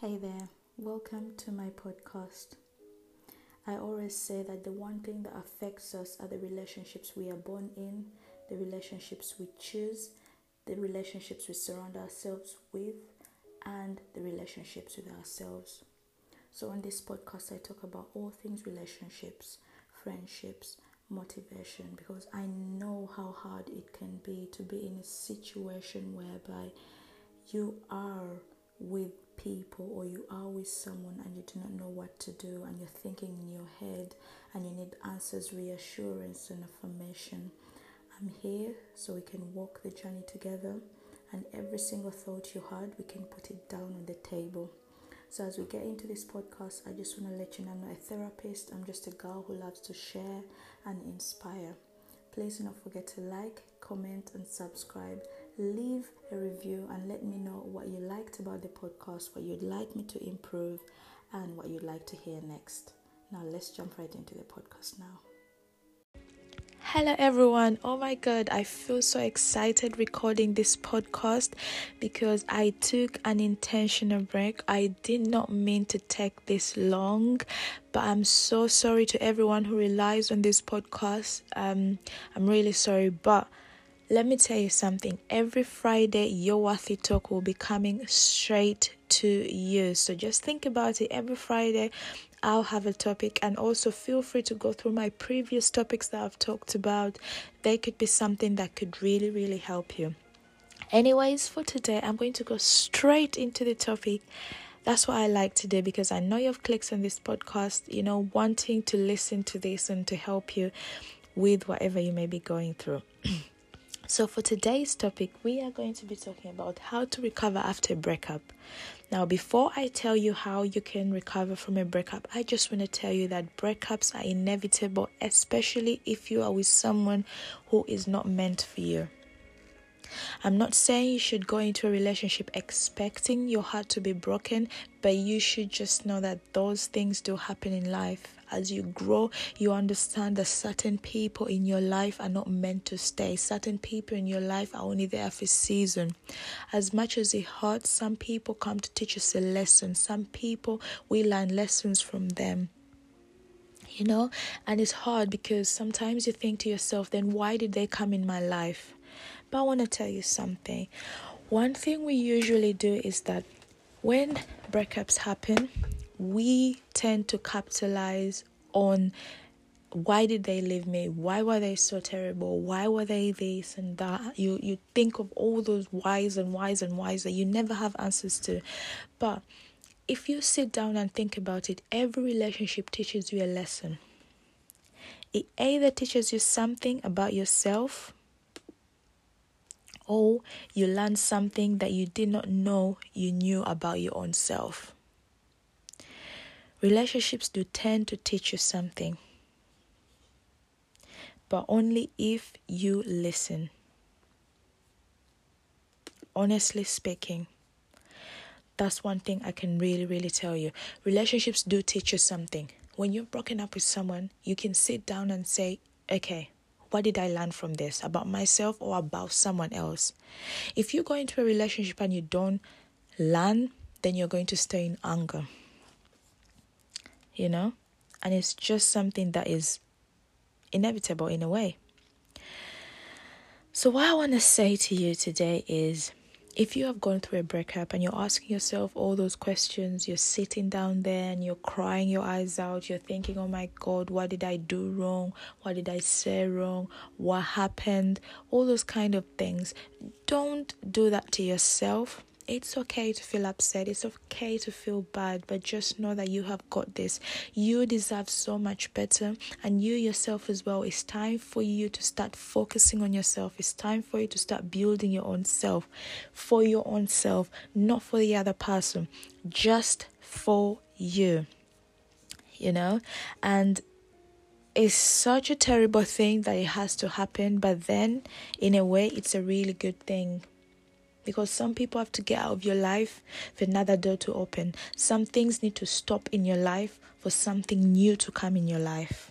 Hey there, welcome to my podcast. I always say that the one thing that affects us are the relationships we are born in, the relationships we choose, the relationships we surround ourselves with, and the relationships with ourselves. So, on this podcast, I talk about all things relationships, friendships, motivation, because I know how hard it can be to be in a situation whereby you are with people or you are with someone and you do not know what to do and you're thinking in your head and you need answers, reassurance, and affirmation. I'm here so we can walk the journey together and every single thought you had, we can put it down on the table. So, as we get into this podcast, I just want to let you know I'm not a therapist, I'm just a girl who loves to share and inspire. Please do not forget to like, comment, and subscribe leave a review and let me know what you liked about the podcast, what you'd like me to improve, and what you'd like to hear next. Now, let's jump right into the podcast now. Hello, everyone. Oh my god, I feel so excited recording this podcast because I took an intentional break. I did not mean to take this long, but I'm so sorry to everyone who relies on this podcast. Um, I'm really sorry, but let me tell you something. Every Friday, your worthy talk will be coming straight to you. So just think about it. Every Friday, I'll have a topic, and also feel free to go through my previous topics that I've talked about. They could be something that could really, really help you. Anyways, for today, I'm going to go straight into the topic. That's what I like today because I know you've clicked on this podcast, you know, wanting to listen to this and to help you with whatever you may be going through. So, for today's topic, we are going to be talking about how to recover after a breakup. Now, before I tell you how you can recover from a breakup, I just want to tell you that breakups are inevitable, especially if you are with someone who is not meant for you. I'm not saying you should go into a relationship expecting your heart to be broken, but you should just know that those things do happen in life as you grow, you understand that certain people in your life are not meant to stay. Certain people in your life are only there for a season. As much as it hurts, some people come to teach us a lesson. Some people, we learn lessons from them you know and it's hard because sometimes you think to yourself then why did they come in my life but i want to tell you something one thing we usually do is that when breakups happen we tend to capitalize on why did they leave me? Why were they so terrible? Why were they this and that? You you think of all those whys and whys and whys that you never have answers to. But if you sit down and think about it every relationship teaches you a lesson. It either teaches you something about yourself or you learn something that you did not know you knew about your own self Relationships do tend to teach you something, but only if you listen. Honestly speaking, that's one thing I can really, really tell you. Relationships do teach you something. When you're broken up with someone, you can sit down and say, okay, what did I learn from this about myself or about someone else? If you go into a relationship and you don't learn, then you're going to stay in anger you know? And it's just something that is inevitable in a way. So, what I want to say to you today is if you have gone through a breakup and you're asking yourself all those questions, you're sitting down there and you're crying your eyes out, you're thinking, oh my God, what did I do wrong? What did I say wrong? What happened? All those kind of things. Don't do that to yourself it's okay to feel upset, it's okay to feel bad, but just know that you have got this. You deserve so much better, and you yourself as well. It's time for you to start focusing on yourself. It's time for you to start building your own self for your own self, not for the other person, just for you. You know, and it's such a terrible thing that it has to happen, but then in a way, it's a really good thing because some people have to get out of your life for another door to open. Some things need to stop in your life for something new to come in your life.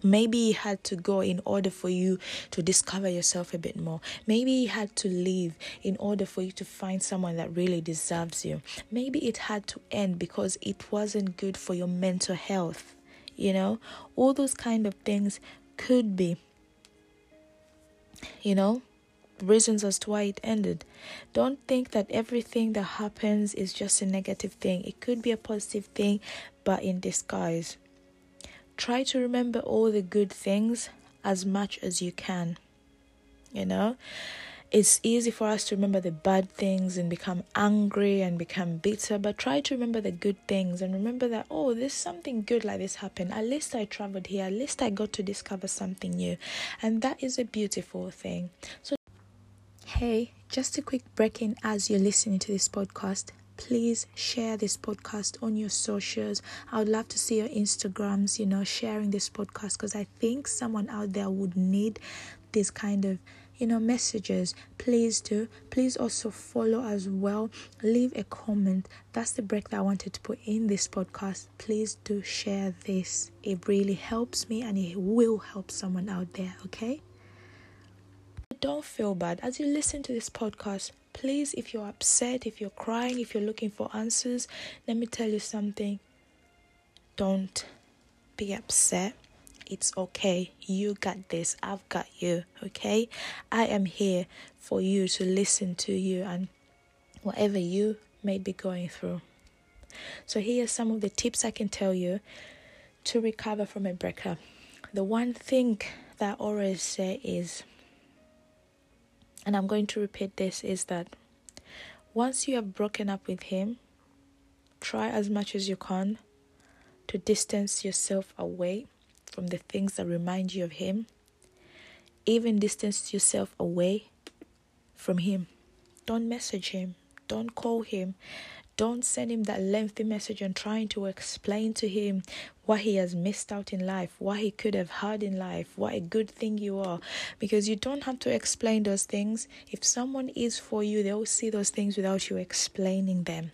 Maybe he had to go in order for you to discover yourself a bit more. Maybe he had to leave in order for you to find someone that really deserves you. Maybe it had to end because it wasn't good for your mental health. You know, all those kind of things could be, you know, reasons as to why it ended. Don't think that everything that happens is just a negative thing, it could be a positive thing, but in disguise. Try to remember all the good things as much as you can. You know, it's easy for us to remember the bad things and become angry and become bitter, but try to remember the good things and remember that, oh, there's something good like this happened. At least I traveled here, at least I got to discover something new, and that is a beautiful thing. So, hey, just a quick break in as you're listening to this podcast. Please share this podcast on your socials. I would love to see your Instagrams, you know, sharing this podcast because I think someone out there would need this kind of you know messages. Please do. Please also follow as well. Leave a comment. That's the break that i wanted to put in this podcast. Please do share this. It really helps me and it will help someone out there okay don't feel bad as you listen to this podcast Please, if you're upset, if you're crying, if you're looking for answers, let me tell you something. Don't be upset. It's okay. You got this. I've got you. Okay? I am here for you to listen to you and whatever you may be going through. So, here are some of the tips I can tell you to recover from a breakup. The one thing that I always say is and I'm going to repeat this is that once you have broken up with him, try as much as you can to distance yourself away from the things that remind you of him. Even distance yourself away from him. Don't message him, don't call him, don't send him that lengthy message and trying to explain to him what he has missed out in life, what he could have had in life, what a good thing you are. Because you don't have to explain those things. If someone is for you, they'll see those things without you explaining them.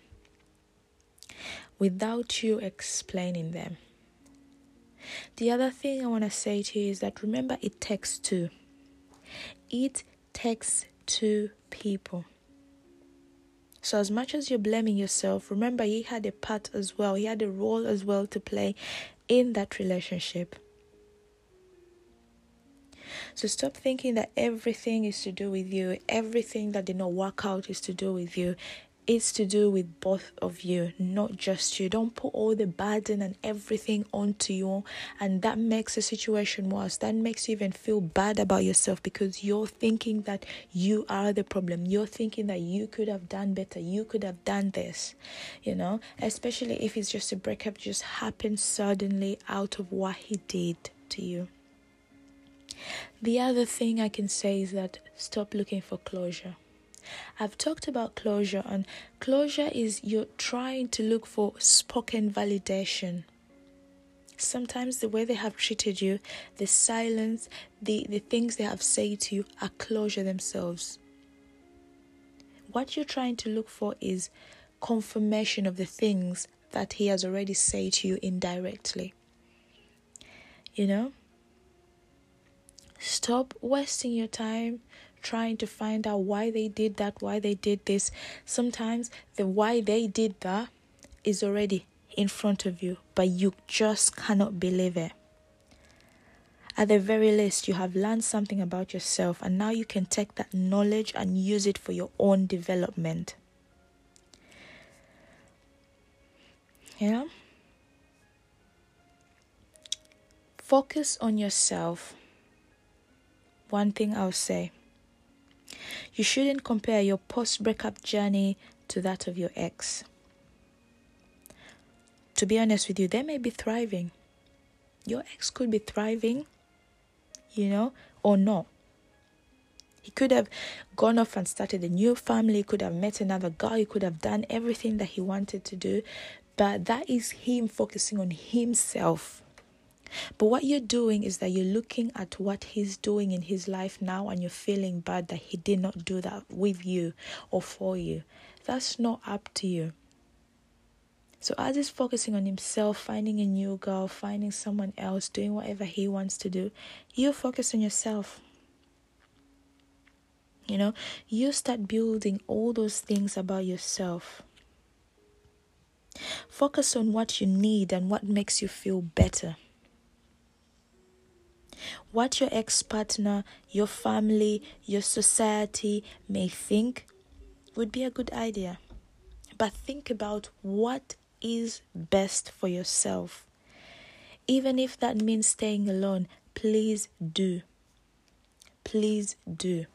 Without you explaining them. The other thing I want to say to you is that remember, it takes two. It takes two people. So, as much as you're blaming yourself, remember he had a part as well, he had a role as well to play in that relationship. So stop thinking that everything is to do with you, everything that did not work out is to do with you it's to do with both of you, not just you. Don't put all the burden and everything onto you, and that makes the situation worse. That makes you even feel bad about yourself because you're thinking that you are the problem. You're thinking that you could have done better, you could have done this, you know, especially if it's just a breakup just happened suddenly out of what he did to you. The other thing I can say is that stop looking for closure I've talked about closure, and closure is you're trying to look for spoken validation. Sometimes the way they have treated you, the silence, the, the things they have said to you are closure themselves. What you're trying to look for is confirmation of the things that he has already said to you indirectly. You know? Stop wasting your time trying to find out why they did that, why they did this. Sometimes the why they did that is already in front of you, but you just cannot believe it. At the very least, you have learned something about yourself, and now you can take that knowledge and use it for your own development. Yeah? Focus on yourself. One thing I'll say you shouldn't compare your post breakup journey to that of your ex. To be honest with you, they may be thriving. Your ex could be thriving, you know, or not. He could have gone off and started a new family, could have met another guy, he could have done everything that he wanted to do, but that is him focusing on himself but what you're doing is that you're looking at what he's doing in his life now and you're feeling bad that he did not do that with you or for you. That's not up to you. So as he's focusing on himself, finding a new girl, finding someone else, doing whatever he wants to do, you focus on yourself. You know, you start building all those things about yourself. Focus on what you need and what makes you feel better. What your ex partner, your family, your society may think would be a good idea. But think about what is best for yourself. Even if that means staying alone, please do. Please do.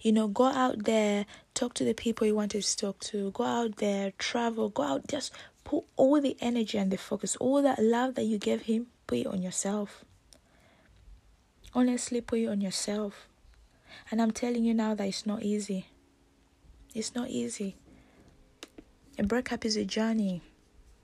You know, go out there, talk to the people you want to talk to, go out there, travel, go out, just put all the energy and the focus, all that love that you gave him, put it on yourself. Honestly, put it on yourself. And I'm telling you now that it's not easy. It's not easy. A breakup is a journey.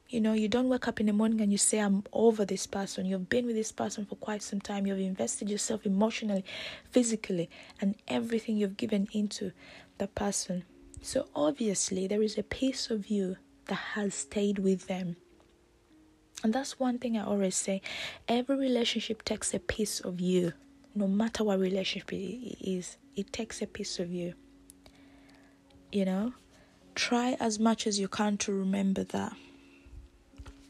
You know, you don't wake up in the morning and you say, I'm over this person. You've been with this person for quite some time. You've invested yourself emotionally, physically, and everything you've given into the person. So, obviously, there is a piece of you that has stayed with them. And that's one thing I always say every relationship takes a piece of you, no matter what relationship it is, it takes a piece of you. You know, try as much as you can to remember that.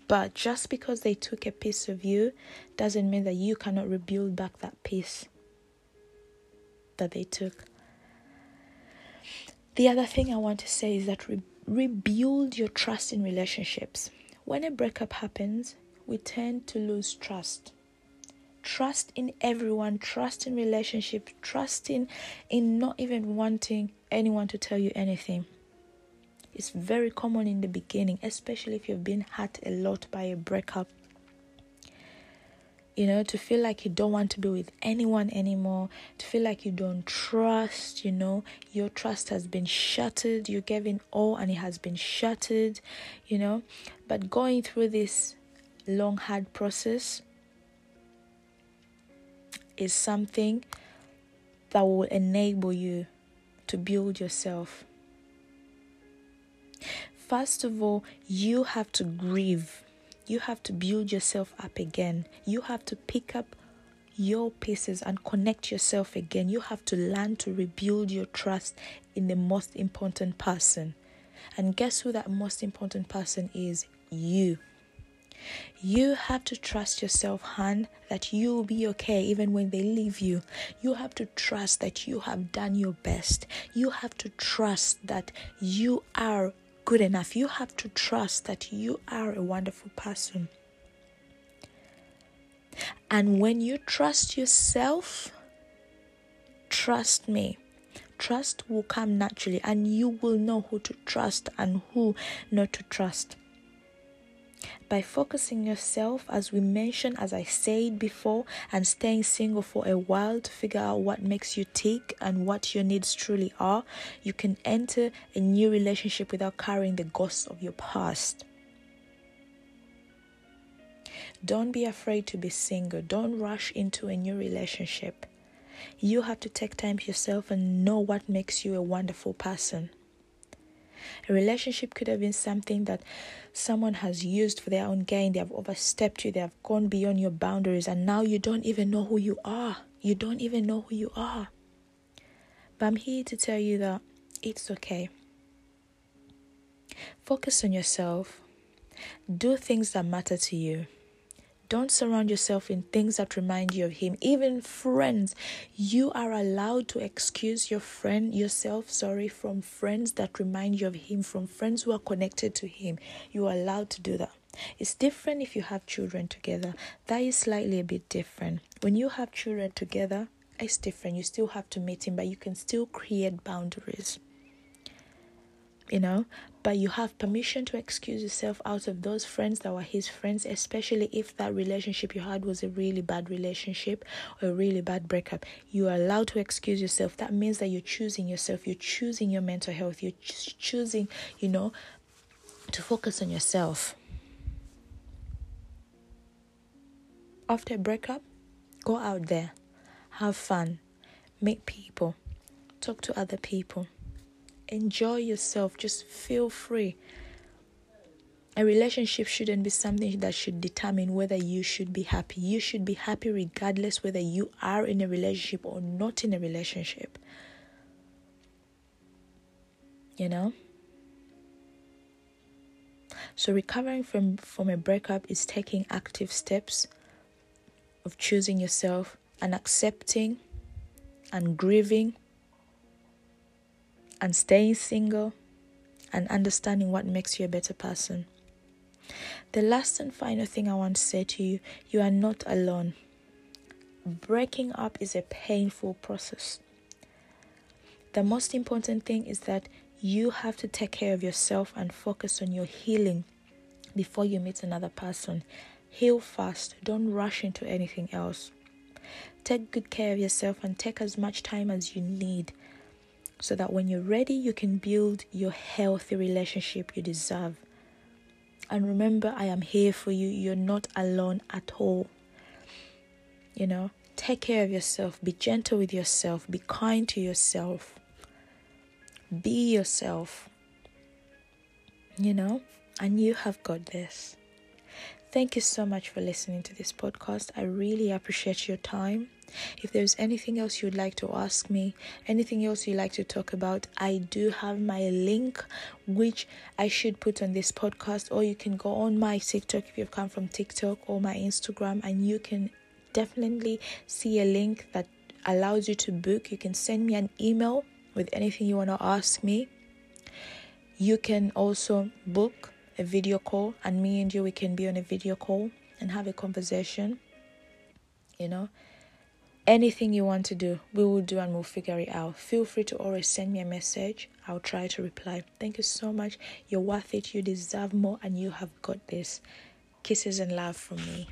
But just because they took a piece of you doesn't mean that you cannot rebuild back that piece that they took. The other thing I want to say is that re- rebuild your trust in relationships. When a breakup happens, we tend to lose trust. Trust in everyone, trust in relationships, trust in, in not even wanting anyone to tell you anything. It's very common in the beginning, especially if you've been hurt a lot by a breakup. You know, to feel like you don't want to be with anyone anymore, to feel like you don't trust, you know, your trust has been shattered, you gave in all and it has been shattered, you know. But going through this long, hard process is something that will enable you to build yourself First of all, you have to grieve. You have to build yourself up again. You have to pick up your pieces and connect yourself again. You have to learn to rebuild your trust in the most important person. And guess who that most important person is? You. You have to trust yourself, Han, that you will be okay even when they leave you. You have to trust that you have done your best. You have to trust that you are good enough. You have to trust that you are a wonderful person. And when you trust yourself, trust me, trust will come naturally, and you will know who to trust and who not to trust by focusing yourself, as we mentioned, as I said before, and staying single for a while to figure out what makes you tick and what your needs truly are, you can enter a new relationship without carrying the ghosts of your past. Don't be afraid to be single. Don't rush into a new relationship. You have to take time to yourself and know what makes you a wonderful person. A relationship could have been something that someone has used for their own gain. They have overstepped you, they have gone beyond your boundaries, and now you don't even know who you are. You don't even know who you are. But I'm here to tell you that it's okay. Focus on yourself, do things that matter to you. Don't surround yourself in things that remind you of him. Even friends, you are allowed to excuse your friend yourself, sorry, from friends that remind you of him, from friends who are connected to him. You are allowed to do that. It's different if you have children together. That is slightly a bit different. When you have children together, it's different. You still have to meet him, but you can still create boundaries you know but you have permission to excuse yourself out of those friends that were his friends especially if that relationship you had was a really bad relationship or a really bad breakup. You are allowed to excuse yourself. That means that you're choosing yourself. You're choosing your mental health. You're ch- choosing you know to focus on yourself. After a breakup go out there. Have fun. Meet people. Talk to other people enjoy yourself, just feel free. a relationship shouldn't be something that should determine whether you should be happy. You should be happy regardless whether you are in a relationship or not in a relationship. You know? So recovering from from a breakup is taking active steps of choosing yourself and accepting and grieving and staying single and understanding what makes you a better person. The last and final thing I want to say to you you are not alone. Breaking up is a painful process. The most important thing is that you have to take care of yourself and focus on your healing before you meet another person. Heal fast, don't rush into anything else. Take good care of yourself and take as much time as you need so that when you're ready, you can build your healthy relationship you deserve. And remember, I am here for you. You're not alone at all. You know, take care of yourself, be gentle with yourself, be kind to yourself, be yourself. You know, and you have got this. Thank you so much for listening to this podcast. I really appreciate your time. If there's anything else you'd like to ask me, anything else you'd like to talk about, I do have my link, which I should put on this podcast, or you can go on my TikTok if you've come from TikTok or my Instagram, and you can definitely see a link that allows you to book. You can send me an email with anything you want to ask me. You can also book a video call and me and you we can be on a video call and have a conversation you know. Anything you want to do we will do and we'll figure it out. Feel free to always send me a message. I'll try to reply. Thank you so much. You're worth it. You deserve more and you have got this. Kisses and love from me